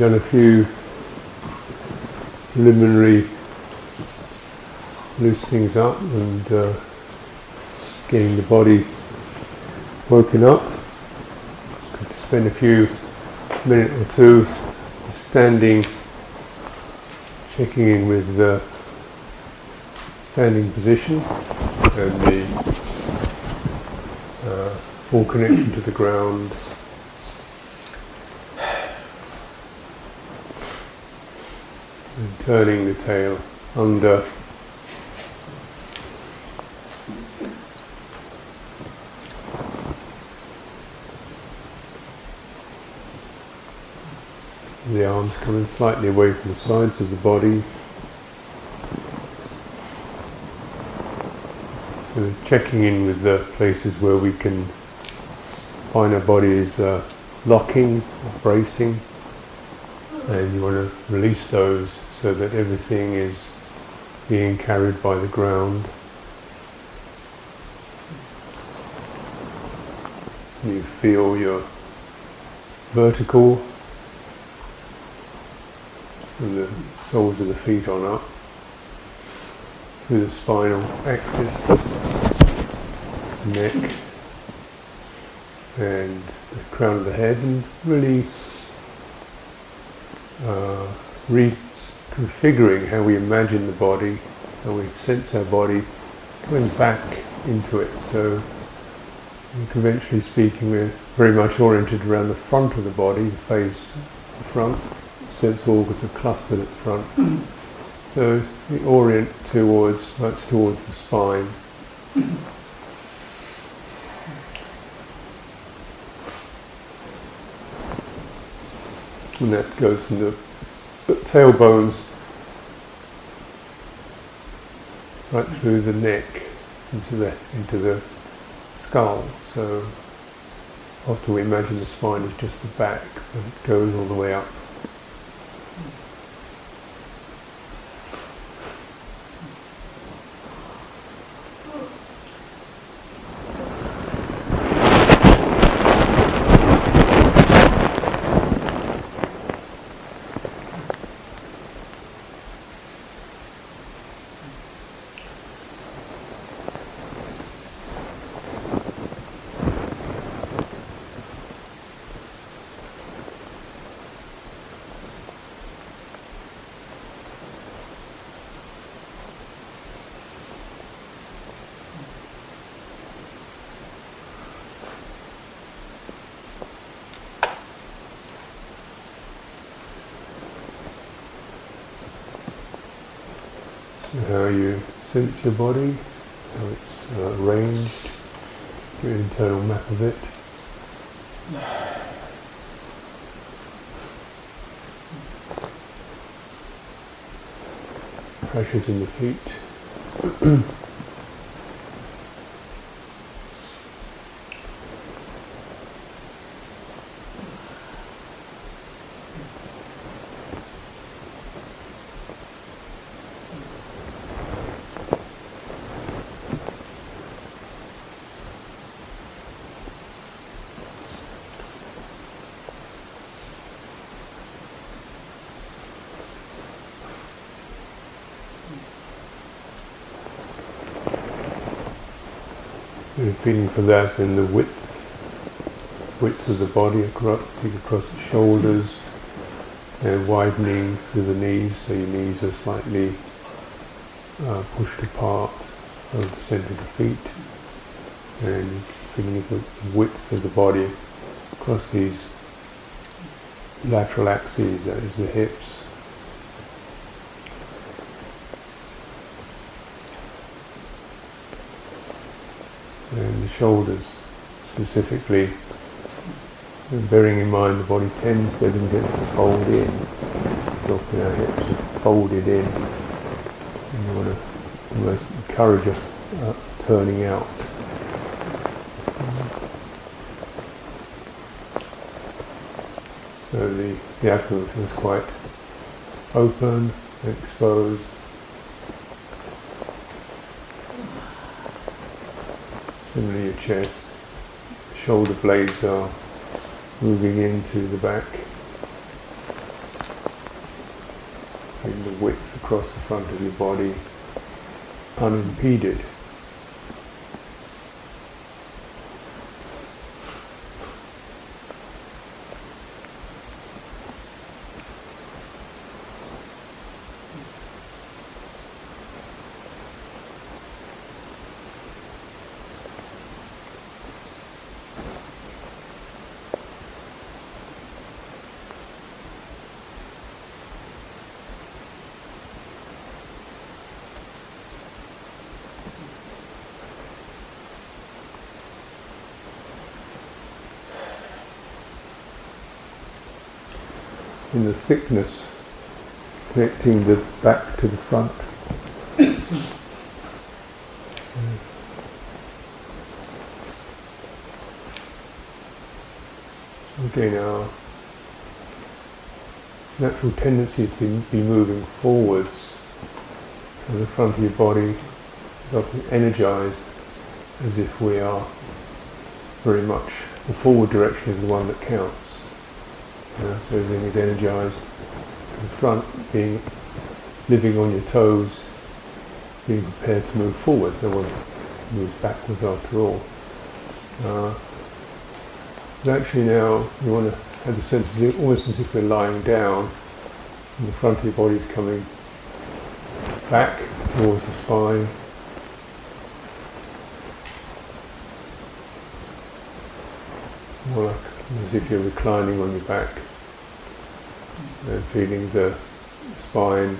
done a few preliminary loose things up and uh, getting the body woken up. Spend a few minute or two standing, checking in with the standing position and the uh, full connection to the ground. And turning the tail under. The arms coming slightly away from the sides of the body. So checking in with the places where we can find our body is uh, locking bracing. And you want to release those so that everything is being carried by the ground. You feel your vertical from the soles of the feet on up through the spinal axis, neck, and the crown of the head, and really uh, reconfiguring how we imagine the body, how we sense our body, coming back into it. So, conventionally speaking, we're very much oriented around the front of the body, the face, the front sense organs are clustered at the front. Mm-hmm. So we orient towards, much towards the spine. Mm-hmm. And that goes from the tailbones right through the neck into the into the skull. So often we imagine the spine is just the back, but it goes all the way up. How you sense your body, how it's uh, arranged, your internal map of it. Pressures in the feet. feeling for that in the width, width of the body across, across the shoulders and widening through the knees, so your knees are slightly uh, pushed apart of the centre of the feet and feeling the width of the body across these lateral axes, that is the hips, and the shoulders specifically. Bearing in mind the body tends to get to fold in, dropping our hips are folded in. And you want to almost encourage a uh, turning out. So the, the abdomen feels quite open, exposed. similarly your chest, shoulder blades are moving into the back, the width across the front of your body unimpeded. Thickness, connecting the back to the front. Again, our natural tendency is to be moving forwards, so the front of your body is often energized as if we are very much the forward direction is the one that counts. You so everything is energized. The front being living on your toes, being prepared to move forward. No one moves backwards after all. Uh, but actually now you want to have the sense of almost as if we're lying down and the front of your body is coming back towards the spine. More like as if you're reclining on your back and feeling the spine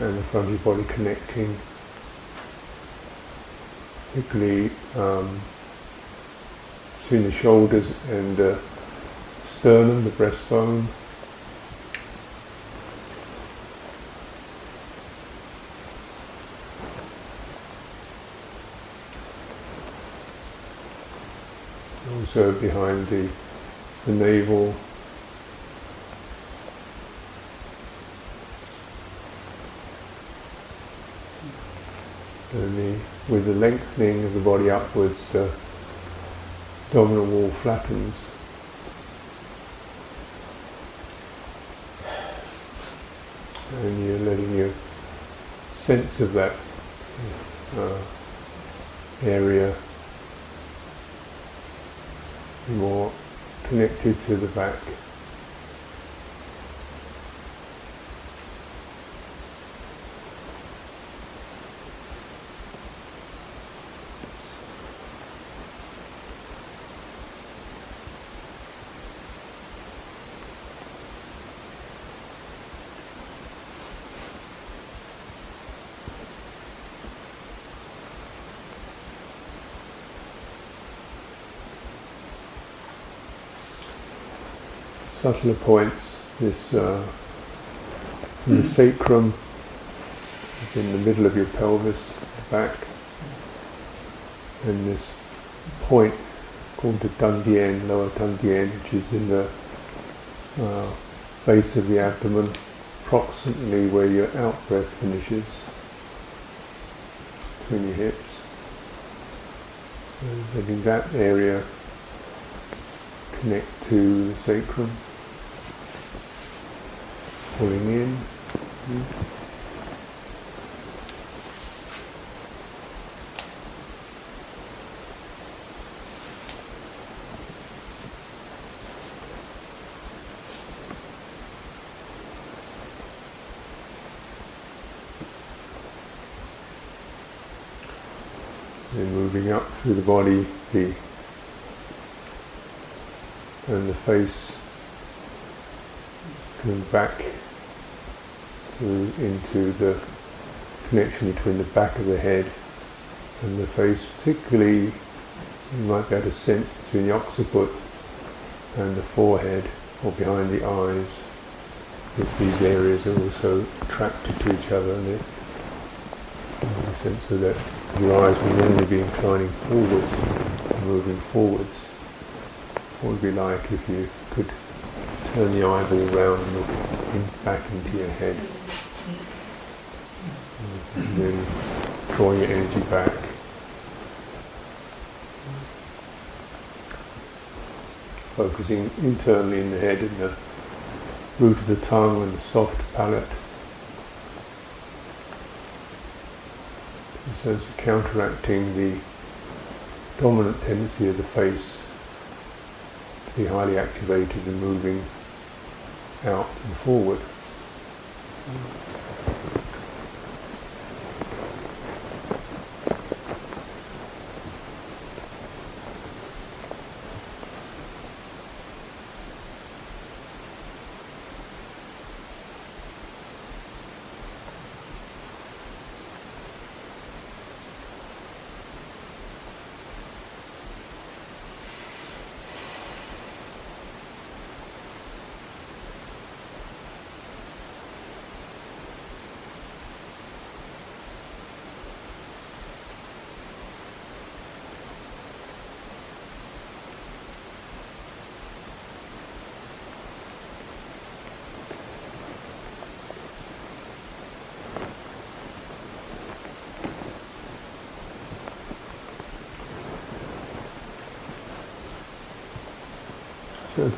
and the front of your body connecting, particularly um, between the shoulders and the sternum, the breastbone. Also behind the, the navel, and the, with the lengthening of the body upwards, the abdominal wall flattens. And you're letting your sense of that uh, area more connected to the back. Subtler points, this uh, the sacrum is in the middle of your pelvis, back, and this point called the dantian, lower dantian, which is in the uh, base of the abdomen, approximately where your out breath finishes, between your hips. And letting that area connect to the sacrum pulling in. Moving up through the body, the and the face coming back through into the connection between the back of the head and the face, particularly you might be able to sense between the occiput and the forehead or behind the eyes if these areas are also attracted to each other and it the sense of that your eyes will normally be inclining forwards moving forwards. What would it be like if you could turn the eyeball round and look in, back into your head? And drawing your energy back. Focusing internally in the head in the root of the tongue and the soft palate. A sense counteracting the dominant tendency of the face to be highly activated and moving out and forward.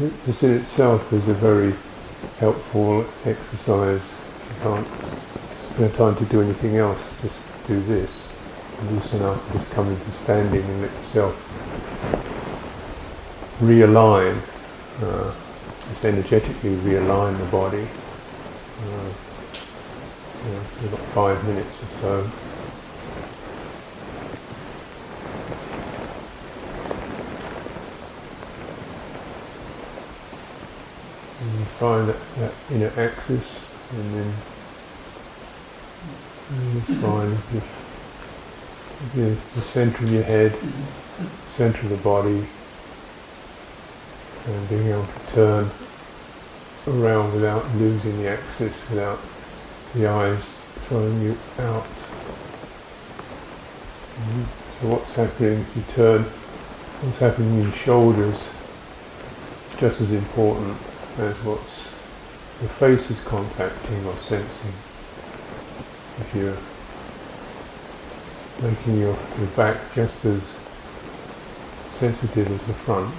This in itself is a very helpful exercise. You can't spend time to do anything else, just do this. Loosen up, just come into standing and let yourself realign, uh, just energetically realign the body. Uh, you know, got five minutes or so. Find that, that inner axis and then the spine the, the centre of your head, centre of the body, and being able to turn around without losing the axis, without the eyes throwing you out. Mm-hmm. So what's happening if you turn, what's happening in your shoulders is just as important as what's the face is contacting or sensing. If you're making your, your back just as sensitive as the front,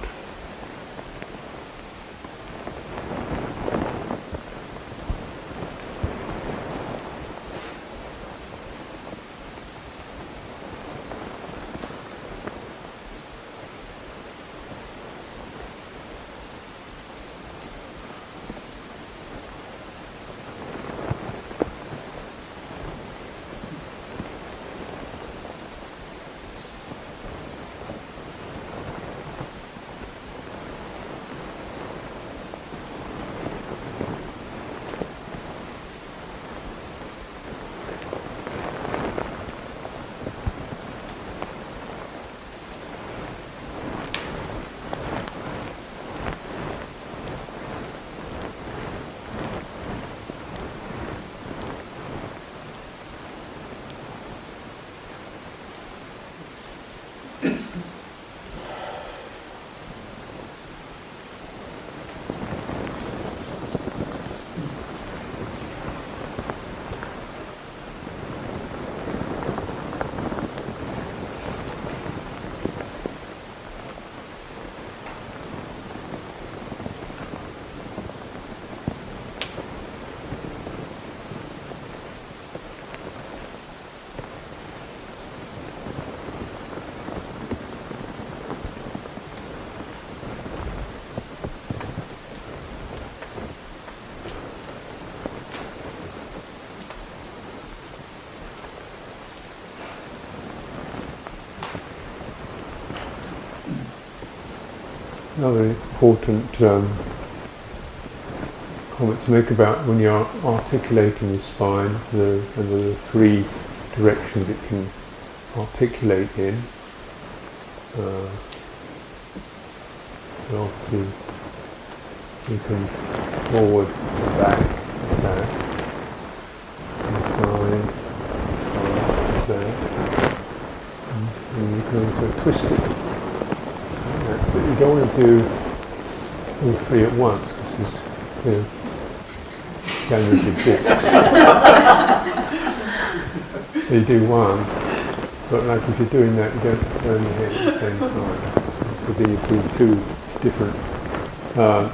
another important um, comment to make about when you're articulating the spine, the, and the three directions it can articulate in. Uh, you can forward back, back, inside, side, there, and you can also twist it but you don't want to do all three at once because there's you know, discs. so you do one, but like if you're doing that, you don't turn your head at the same time because then you do two different uh,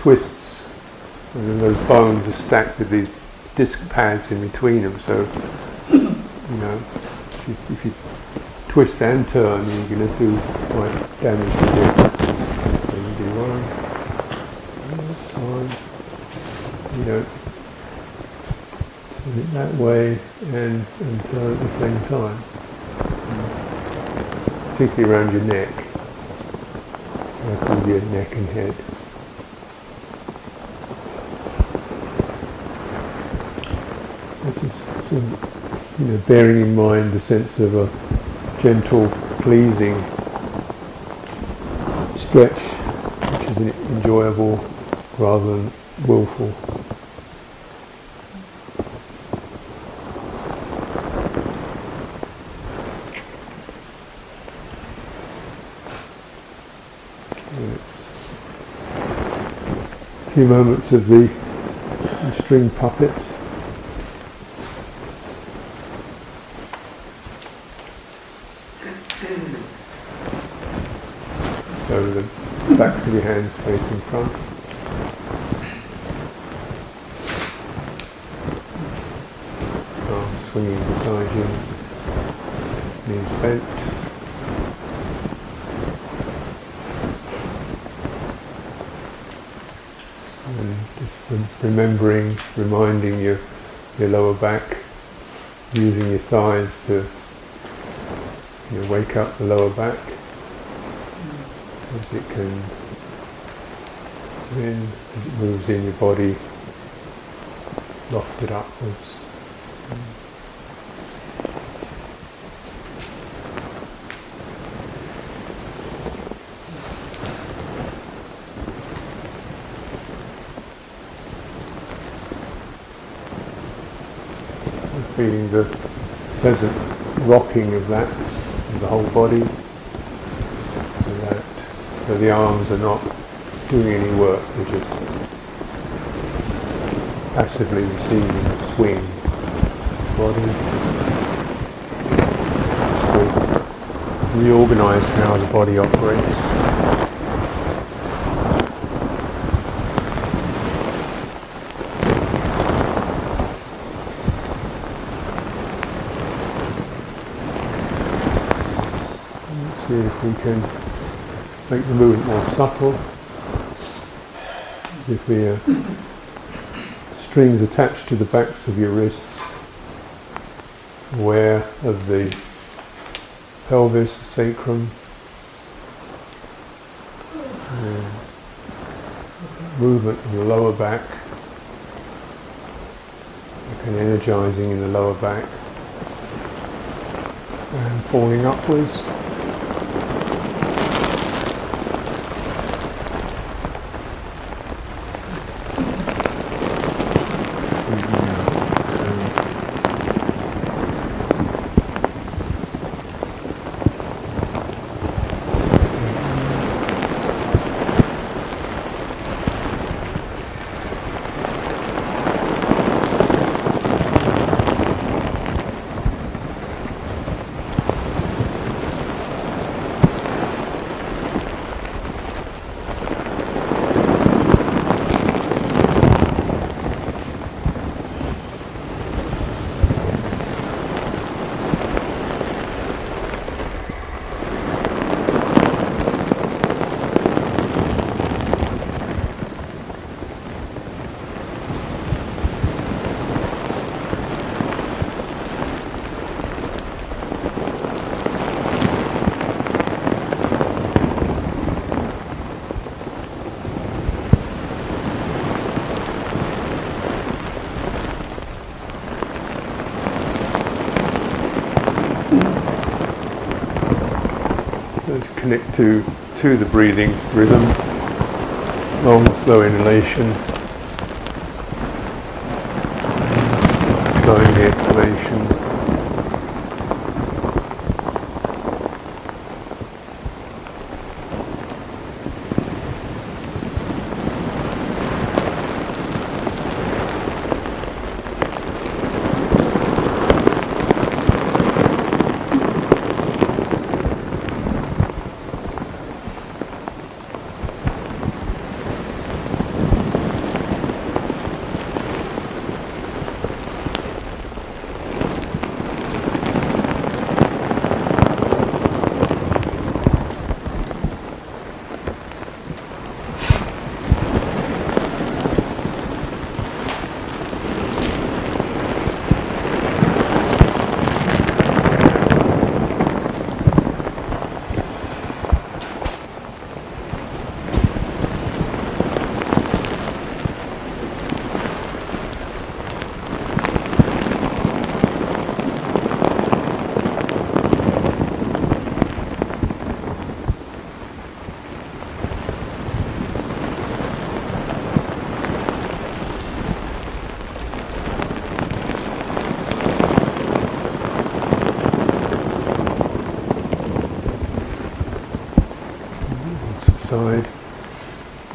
twists And then those bones are stacked with these disc pads in between them. So, you know, if you, if you twist and turn, you're going to do quite damage to discs. So you do one, one, you know, turn it that way and, and turn at the same time. Particularly around your neck. That's your neck and head. Just, you know, bearing in mind the sense of a gentle, pleasing stretch, which is enjoyable rather than willful. a few moments of the string puppet. Your hands facing front. Arms swinging beside you, knees bent. And just remembering, reminding your, your lower back, using your thighs to you know, wake up the lower back mm. as it can as it moves in your body lofted upwards. Feeling the pleasant rocking of that, of the whole body. So the arms are not doing any work, they're just passively receiving the swing body. So reorganize how the body operates. Let's see if we can make the movement more subtle. If we uh, strings attached to the backs of your wrists, aware of the pelvis, sacrum, movement in the lower back, and energizing in the lower back, and falling upwards. Connect to, to the breathing rhythm. Long, slow inhalation. Slowing the exhalation.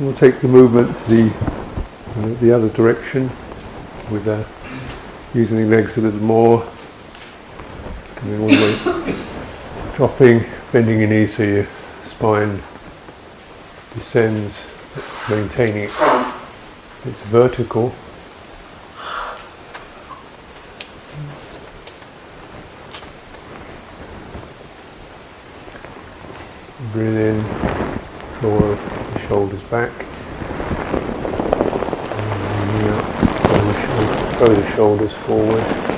We'll take the movement the, uh, the other direction with uh, using the legs a little more. Coming all the way, dropping, bending your knees so your spine descends, maintaining its vertical. Breathe in, draw the shoulders back. And out, throw the shoulders forward.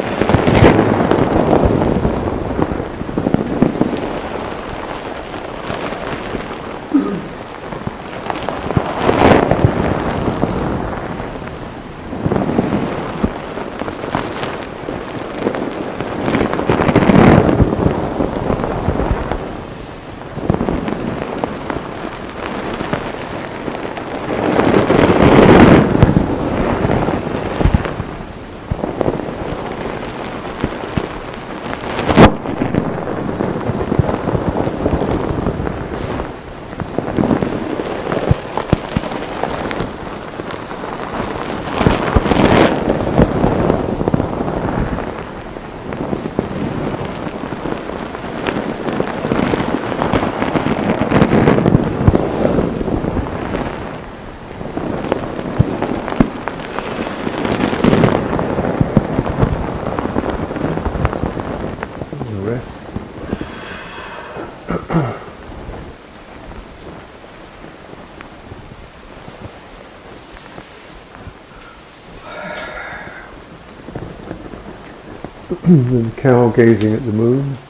the cow gazing at the moon.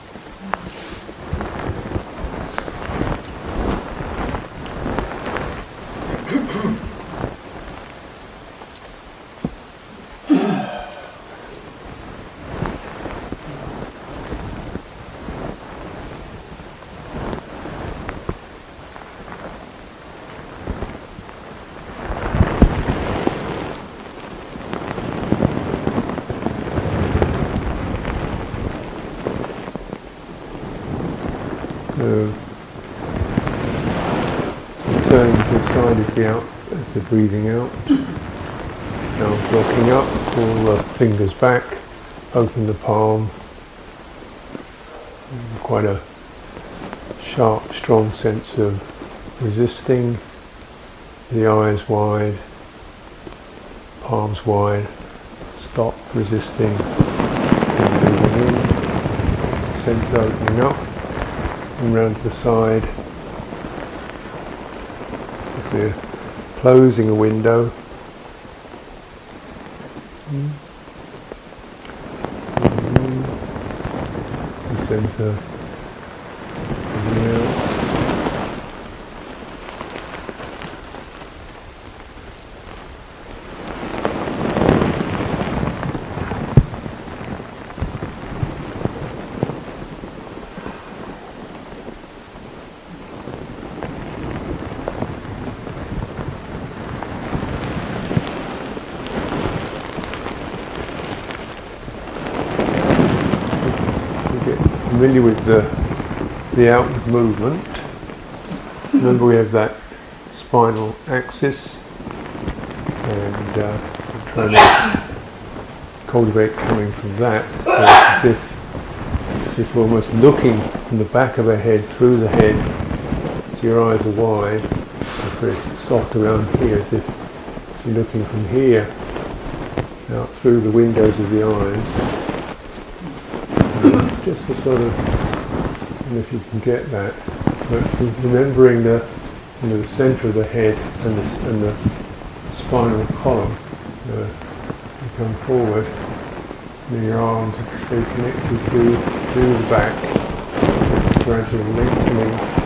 The side out, the breathing out. Now walking up, pull the fingers back, open the palm. Quite a sharp, strong sense of resisting. The eyes wide, palms wide. Stop resisting. And breathing in. Center opening up and round to the side. We're closing a window. Mm. The center. familiar with the, the outward movement. Remember we have that spinal axis and uh, we're trying to cultivate coming from that. So as, if, as if we're almost looking from the back of our head through the head so your eyes are wide and very soft around here as if you're looking from here out through the windows of the eyes just the sort of, if you can get that, but remembering the, you know, the center of the head and the, and the spinal column. You come forward, and your arms stay connected to, to the back. It's gradually lengthening.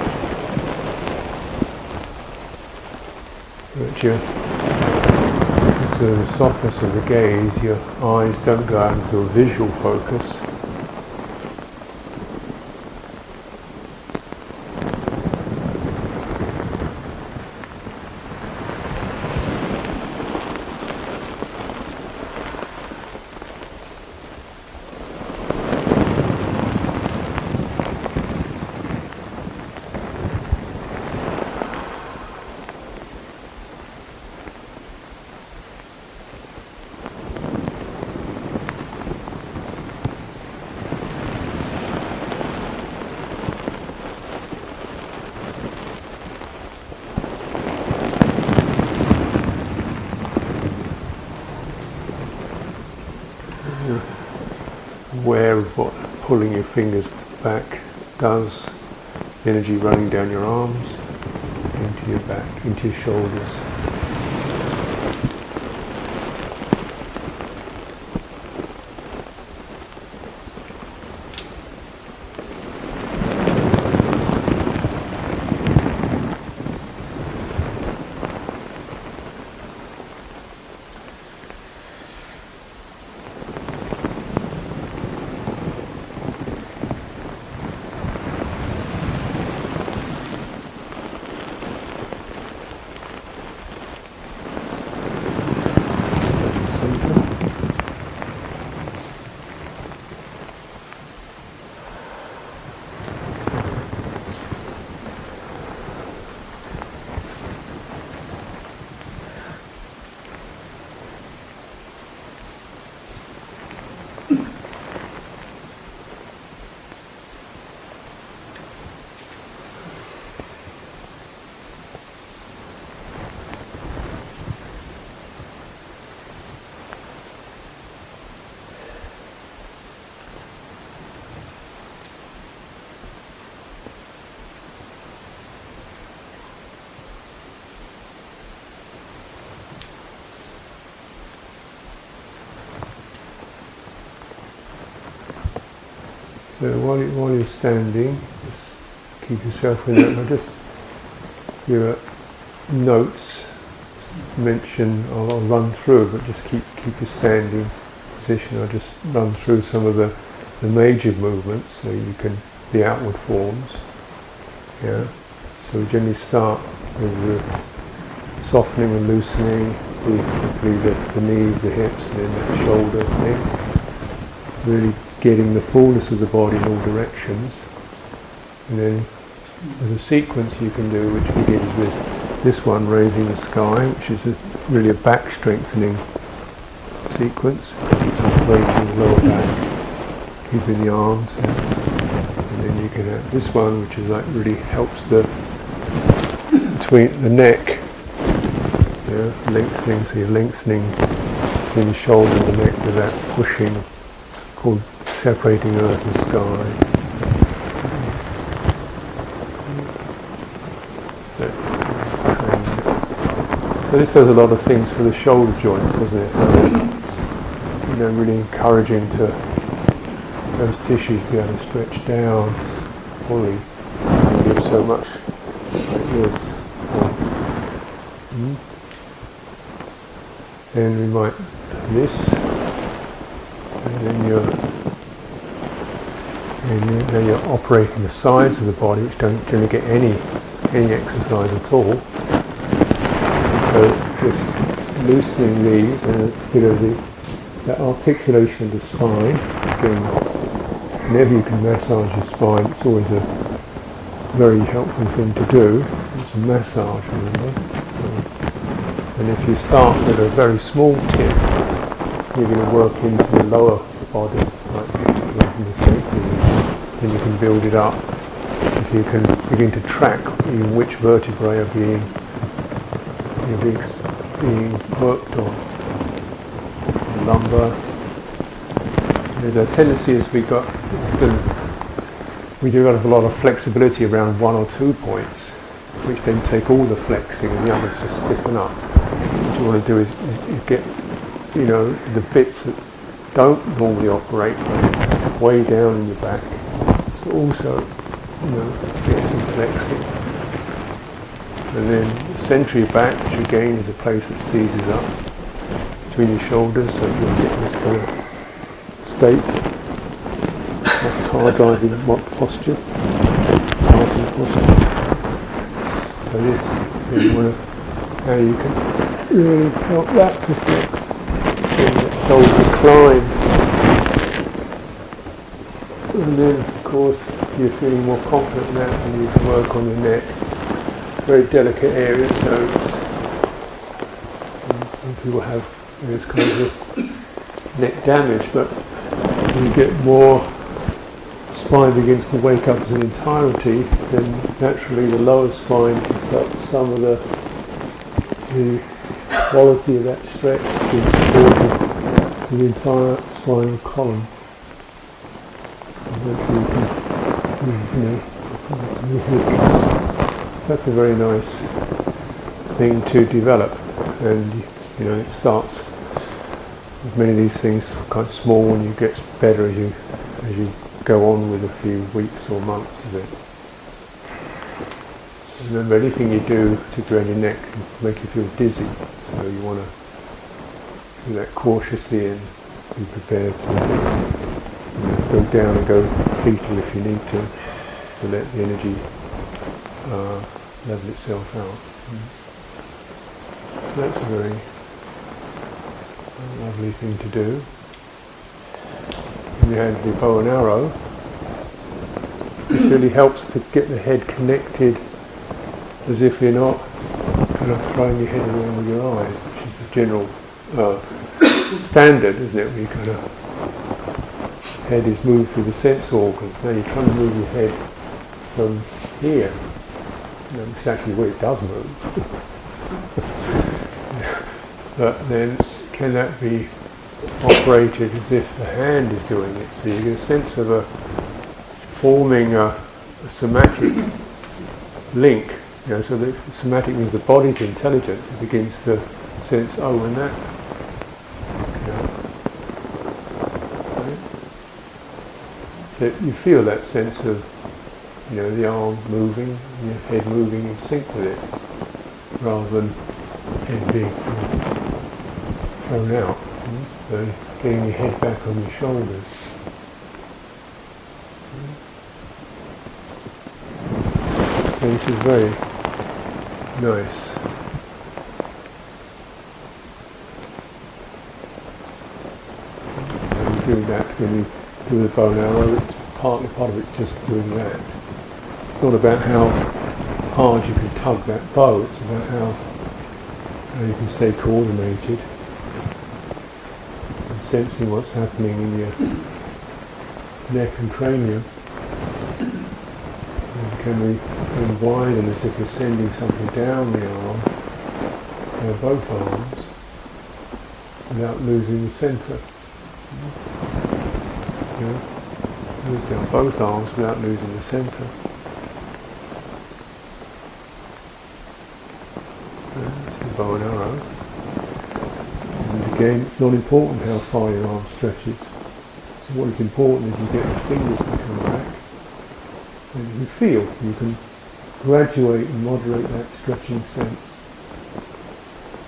But you to the softness of the gaze, your eyes don't go out into a visual focus, running down your arms, into your back, into your shoulders. So while, you, while you're standing, just keep yourself in that. just your notes mention, I'll, I'll, run through, but just keep keep your standing position. I'll just run through some of the, the major movements so you can, the outward forms. Yeah. So we generally start with the softening and loosening, particularly the, the knees, the hips, and then the shoulder thing. Really getting the fullness of the body in all directions. And then there's a sequence you can do which begins with this one, raising the sky, which is a, really a back strengthening sequence. It's operating the lower back, keeping the arms. And, then you can have this one, which is like really helps the between the neck, lengthening. So you're lengthening in the shoulder and the neck with that pushing, called separating earth and sky. So this does a lot of things for the shoulder joints, doesn't it? Um, you know, really encouraging to those tissues to be able to stretch down fully. Give so much like this. And we might this, and then you're and then you're operating the sides of the body, which don't generally get any any exercise at all. So just loosening these and you know the, the articulation of the spine. Whenever you can massage your spine, it's always a very helpful thing to do. It's a massage, remember. So, and if you start with a very small tip, you're going to work into the lower body, like, like in the sacrum then you can build it up. If you can begin to track which vertebrae are being, being, being worked on. Lumbar. There's a tendency as we got, we do have a lot of flexibility around one or two points, which then take all the flexing and the others just stiffen up. What you want to do is, is get, you know, the bits that don't normally operate way down in the back also, you know, get some flexing. And then the century back, which again is a place that seizes up between your shoulders, so you'll get this kind of state. Car driving, posture? Driving posture. So this is one of how you can really help that to flex. The shoulder climb. And then course, you're feeling more confident now and you can work on your neck. Very delicate area, so it's, people have this kind of neck damage, but you get more spine begins to wake up as an entirety, then naturally the lower spine picks some of the, the quality of that stretch has been supported the entire spinal column. That's a very nice thing to develop, and you know it starts with many of these things quite small, and you get better as you as you go on with a few weeks or months of it. Remember, anything you do to around your neck can make you feel dizzy, so you want to do that cautiously and be prepared to go down and go fetal if you need to, to let the energy uh, level itself out. Mm. So that's a very uh, lovely thing to do. And you have the bow and arrow. It really helps to get the head connected as if you're not kind of throwing your head around with your eyes, which is the general uh, standard, isn't it? Where you kind of head is moved through the sense organs. Now you're trying to move your head from here. Know, it's actually where it does move. but then can that be operated as if the hand is doing it? So you get a sense of a forming a, a somatic link. You know, so the somatic means the body's intelligence. It begins to sense, oh, when that you feel that sense of, you know, the arm moving, your head moving in sync with it, rather than head being thrown out. So getting your head back on your shoulders. This is very nice. And doing that when you a bow and arrow, it's partly part of it just doing that. It's not about how hard you can tug that bow, it's about how, how you can stay coordinated and sensing what's happening in your neck and cranium. And can we widen as if we're sending something down the arm, down both arms, without losing the centre. Move down both arms without losing the centre. That's the bow and arrow. And again, it's not important how far your arm stretches. So what is important is you get the fingers to come back. And you feel, you can graduate and moderate that stretching sense.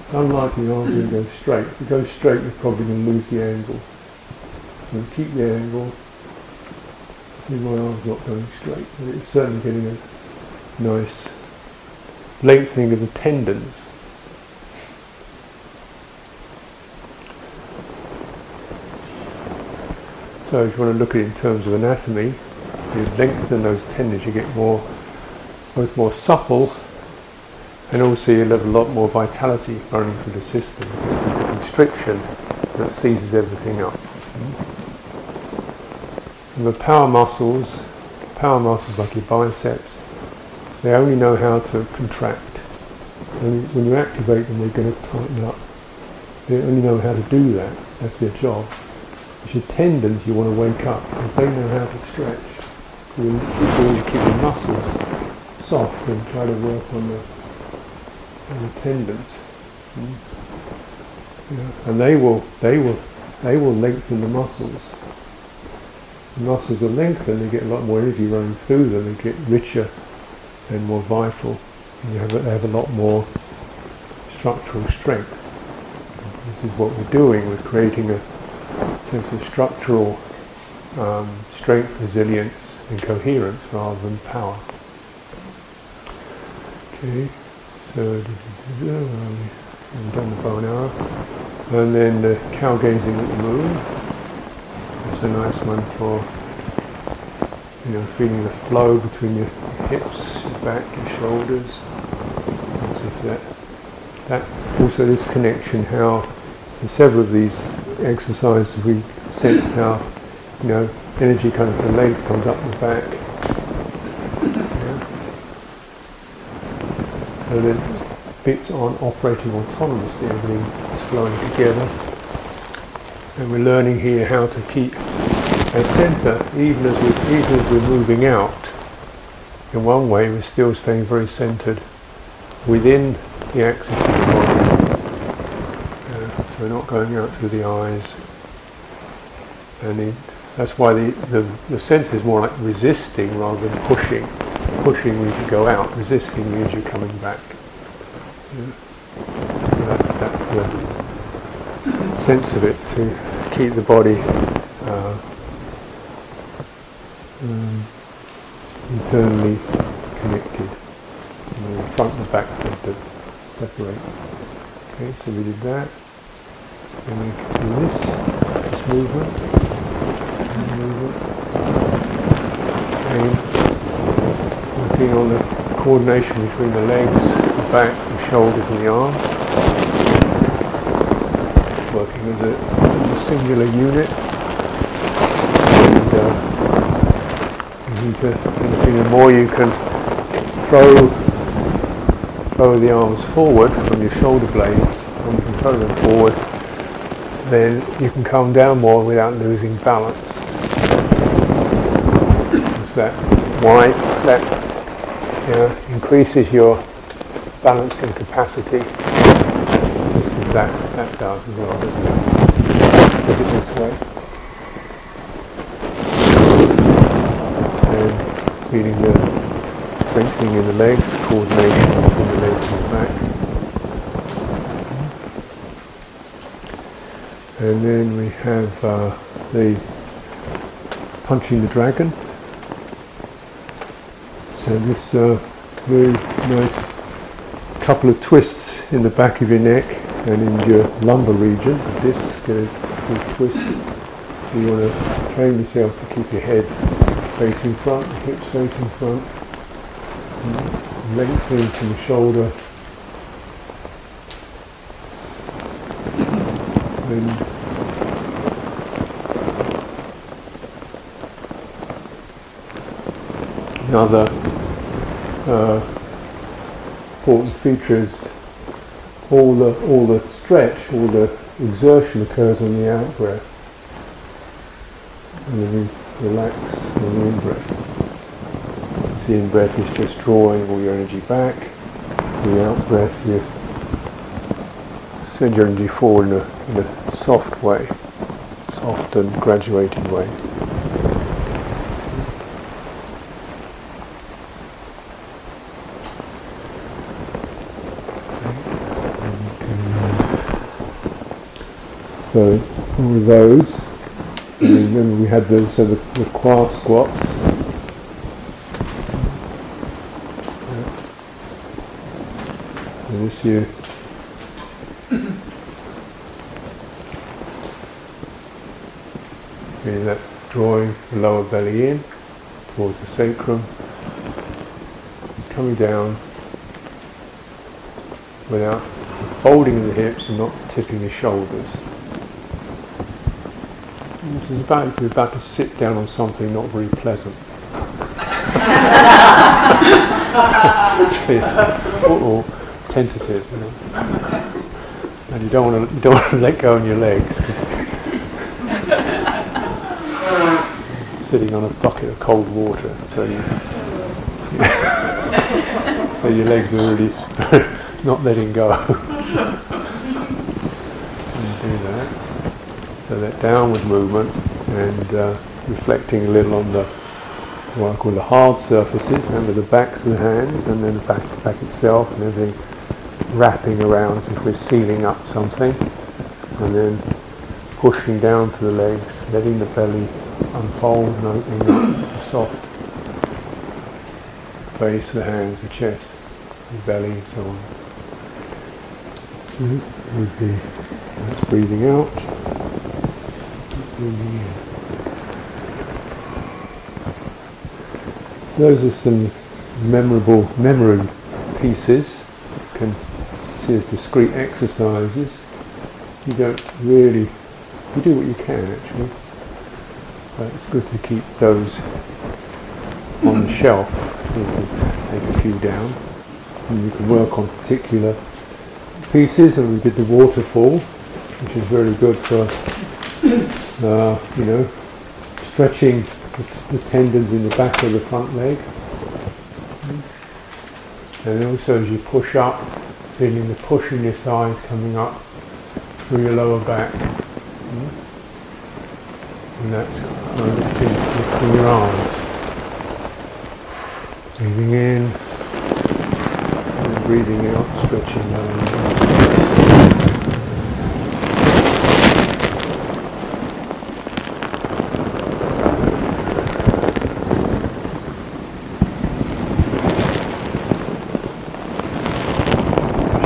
It's unlikely the arms going to go straight. If you go straight, you're probably going to lose the angle. So keep the angle. See my arm's not going straight, but it's certainly getting a nice lengthening of the tendons. So if you want to look at it in terms of anatomy, you lengthen those tendons, you get more, both more supple, and also you'll have a lot more vitality running through the system. It's a constriction that seizes everything up. And the power muscles, power muscles like your biceps, they only know how to contract. And when you activate them, they're going to tighten up. They only know how to do that. That's their job. Your tendons you want to wake up because they know how to stretch. So you always keep your muscles soft and try to work on the, on the tendons. Mm. Yeah. And they will, they will, they will lengthen the muscles the muscles are lengthened, they get a lot more energy running through them, they get richer and more vital. And you have, they have a lot more structural strength. This is what we're doing, we're creating a sense of structural um, strength, resilience and coherence rather than power. Okay, so done the bow and arrow. And then the cow gazing at the moon. It's a nice one for you know feeling the flow between your hips, your back, your shoulders. that that also this connection how in several of these exercises we sensed how you know energy kind of the legs comes up the back. Yeah. So the bits aren't operating autonomously, everything is flowing together. And we're learning here how to keep a centre, even as, we, even as we're moving out, in one way we're still staying very centred within the axis of the body. We're not going out through the eyes. And it, that's why the, the, the sense is more like resisting rather than pushing. Pushing means you go out, resisting means you're coming back. Yeah. That's, that's the sense of it, to keep the body uh, um, internally connected. And the front and back to separate. Okay, so we did that. And we do this, this movement. Movement. And working on the coordination between the legs, the back, the shoulders and the arms. Working as a, as a singular unit. And uh, into anything the more you can throw throw the arms forward from your shoulder blades, and you can throw them forward, then you can come down more without losing balance. That why that you know, increases your balancing capacity. This is that that does as well, doesn't it? Does it this way? And feeling the strengthening in the legs, coordination between the legs and the back. And then we have uh, the punching the dragon. So this uh, very nice couple of twists in the back of your neck and in your lumbar region. The discs get a twist. So you want to train yourself to keep your head facing front, hips facing front, lengthening from the shoulder. Then another uh, important feature is all the all the stretch, all the exertion occurs on the out breath. And then we relax in the in-breath. The in-breath is just drawing all your energy back. The out-breath, you send your energy forward in a, in a soft way, soft and graduated way. So all of those and then we had the so the, the quad squats. And this year. Okay, that drawing the lower belly in towards the sacrum, coming down without folding the hips and not tipping the shoulders. This is about you're about to sit down on something not very pleasant. or, uh, uh, tentative, you know. and you don't want to you don't want to let go on your legs. Sitting on a bucket of cold water, so you, so your legs are really not letting go. So that downward movement and uh, reflecting a little on the what I call the hard surfaces, remember the backs of the hands and then the back, back itself and everything wrapping around as if we're sealing up something and then pushing down to the legs, letting the belly unfold and opening the soft face the hands, the chest, the belly and so on. Mm-hmm. That's breathing out. Those are some memorable memory pieces. You can see as discrete exercises. You don't really, you do what you can actually. But it's good to keep those on the shelf. You can take a few down. And you can work on particular pieces and we did the waterfall, which is very good for uh, you know, stretching the tendons in the back of the front leg. And also as you push up, feeling the push in your thighs coming up through your lower back. And that's kind of lifting your arms. Breathing in and breathing out, stretching down.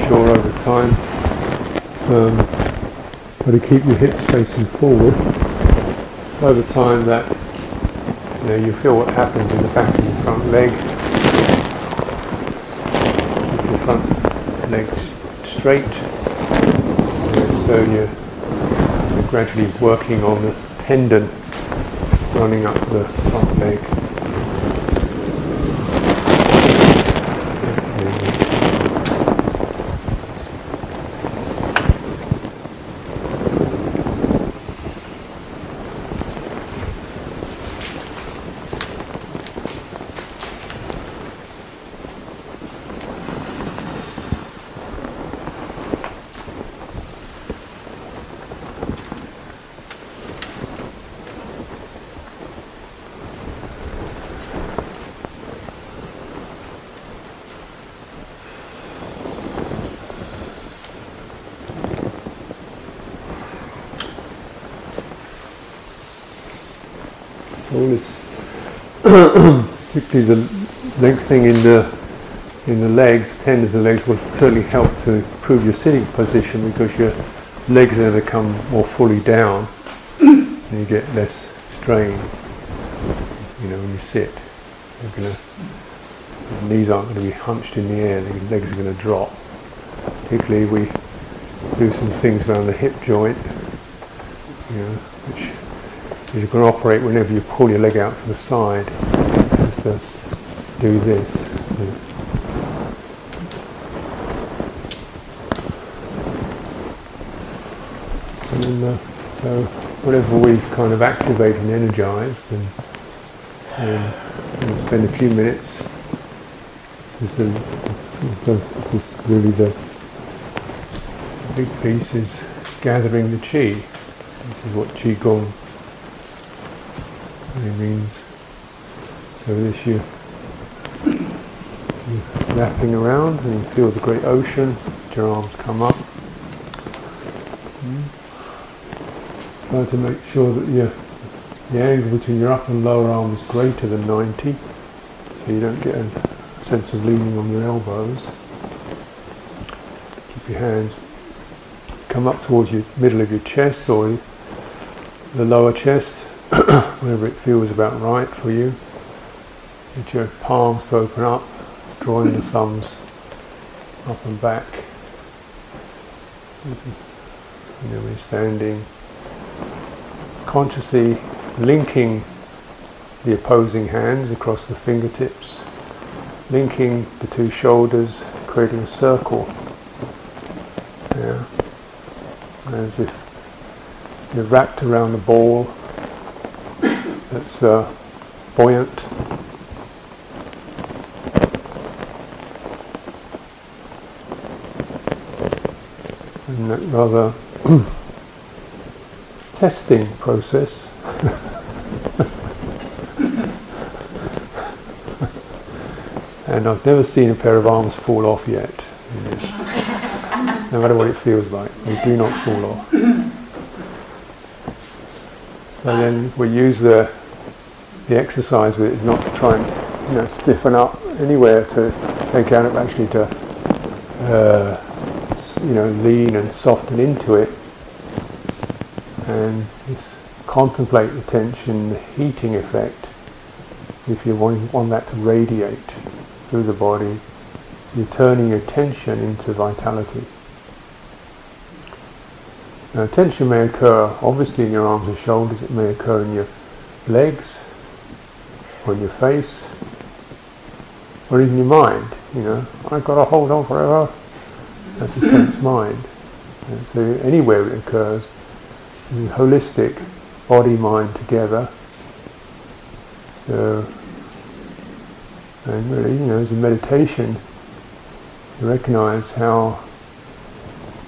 Sure over time, um, to keep your hips facing forward. Over time that you know you feel what happens in the back of your front leg. Keep your front legs straight. So you're, you're gradually working on the tendon running up the front leg. All this, particularly the lengthening in the in the legs, tendons of the legs will certainly help to improve your sitting position because your legs are going to come more fully down and you get less strain. You know, when you sit, you're gonna, the knees aren't going to be hunched in the air, the legs are going to drop. Particularly, we do some things around the hip joint, you know, which is going to operate whenever you pull your leg out to the side. To do this. And then, uh, so whatever we've kind of activated and energized, and, and spend a few minutes. This is, the, this is really the big piece is gathering the chi. This is what qigong really means. So this you, you're wrapping around and you feel the great ocean, your arms come up. Hmm. Try to make sure that your, the angle between your upper and lower arm is greater than 90, so you don't get a sense of leaning on your elbows. Keep your hands come up towards your middle of your chest or the lower chest wherever it feels about right for you. Get your palms to open up, drawing the thumbs up and back. You know, we're standing, consciously linking the opposing hands across the fingertips, linking the two shoulders, creating a circle. Yeah. As if you're wrapped around a ball that's uh, buoyant. And that rather testing process. and I've never seen a pair of arms fall off yet. no matter what it feels like, they do not fall off. And then we use the the exercise with it is not to try and you know stiffen up anywhere to take out it, actually to uh, you know lean and soften into it, and contemplate the tension, the heating effect. So if you want, want that to radiate through the body, you're turning your tension into vitality. Now, tension may occur obviously in your arms and shoulders, it may occur in your legs, on your face, or even your mind. You know, I've got to hold on forever. That's a tense mind. And so anywhere it occurs, this holistic body mind together, So, and really, you know, as a meditation, you recognize how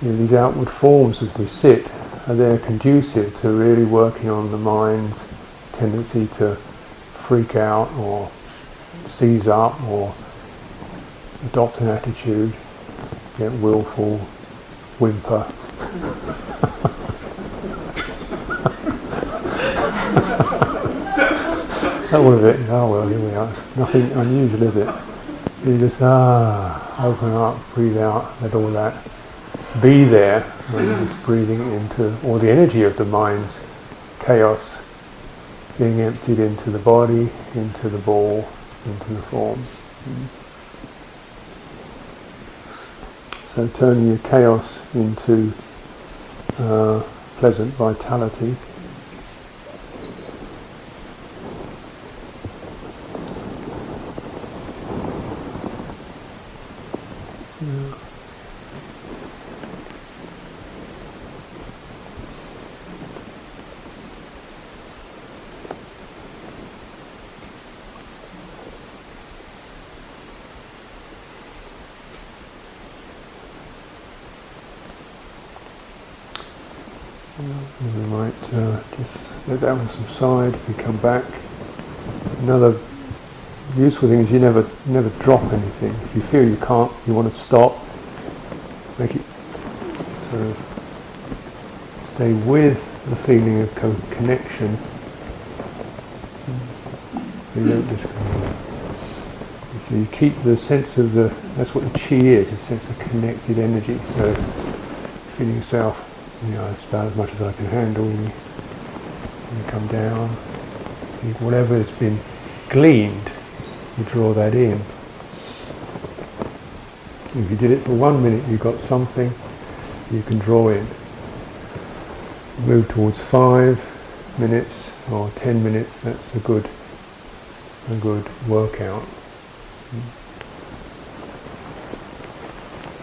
you know, these outward forms as we sit are there conducive to really working on the mind's tendency to freak out or seize up or adopt an attitude, get willful, whimper. that was it. Oh well, here we are. Nothing unusual, is it? You just ah, open up, breathe out, let all that be there you're just breathing into all the energy of the mind's chaos being emptied into the body, into the ball, into the form. So turning your chaos into uh, pleasant vitality. we might uh, subside as we come back. Another useful thing is you never never drop anything. If you feel you can't, you want to stop, make it sort of stay with the feeling of co- connection. So you don't just so you keep the sense of the that's what the chi is, a sense of connected energy. So feeling yourself you know, it's about as much as I can handle. You, you come down, whatever has been gleaned, you draw that in. If you did it for one minute, you got something you can draw in. Move towards five minutes or ten minutes. That's a good, a good workout.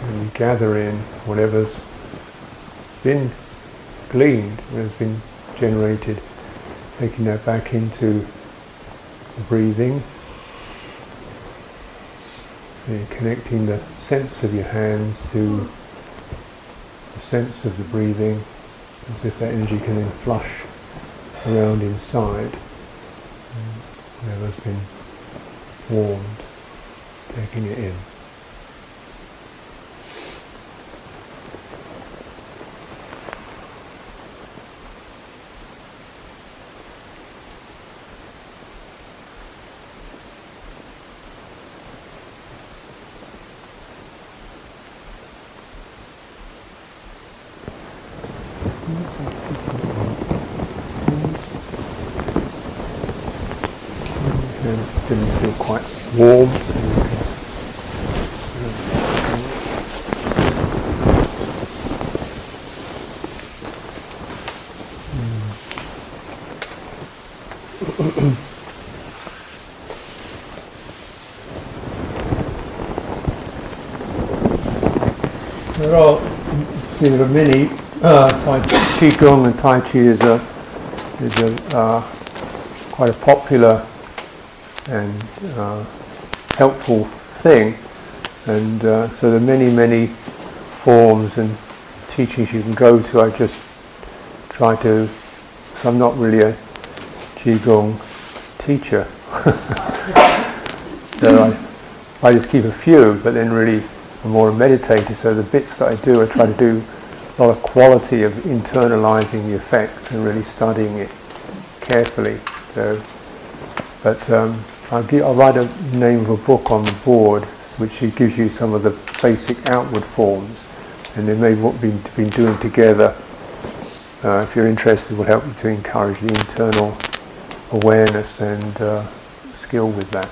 And you gather in whatever's been gleaned, has been generated, taking that back into the breathing, and connecting the sense of your hands to the sense of the breathing, as if that energy can then flush around inside, whatever's been warmed, taking it in. didn't feel quite warm. there are there are many uh, Tai Qigong and Tai Chi is a is a uh, quite a popular and uh, helpful thing. And uh, so there are many, many forms and teachings you can go to. I just try to, so I'm not really a Qigong teacher. so I, I just keep a few, but then really More a meditator. So the bits that I do, I try to do a lot of quality of internalizing the effects and really studying it carefully. So, but um, I'll, give, I'll write a name of a book on the board which gives you some of the basic outward forms and then maybe what we've been doing together uh, if you're interested will help you to encourage the internal awareness and uh, skill with that.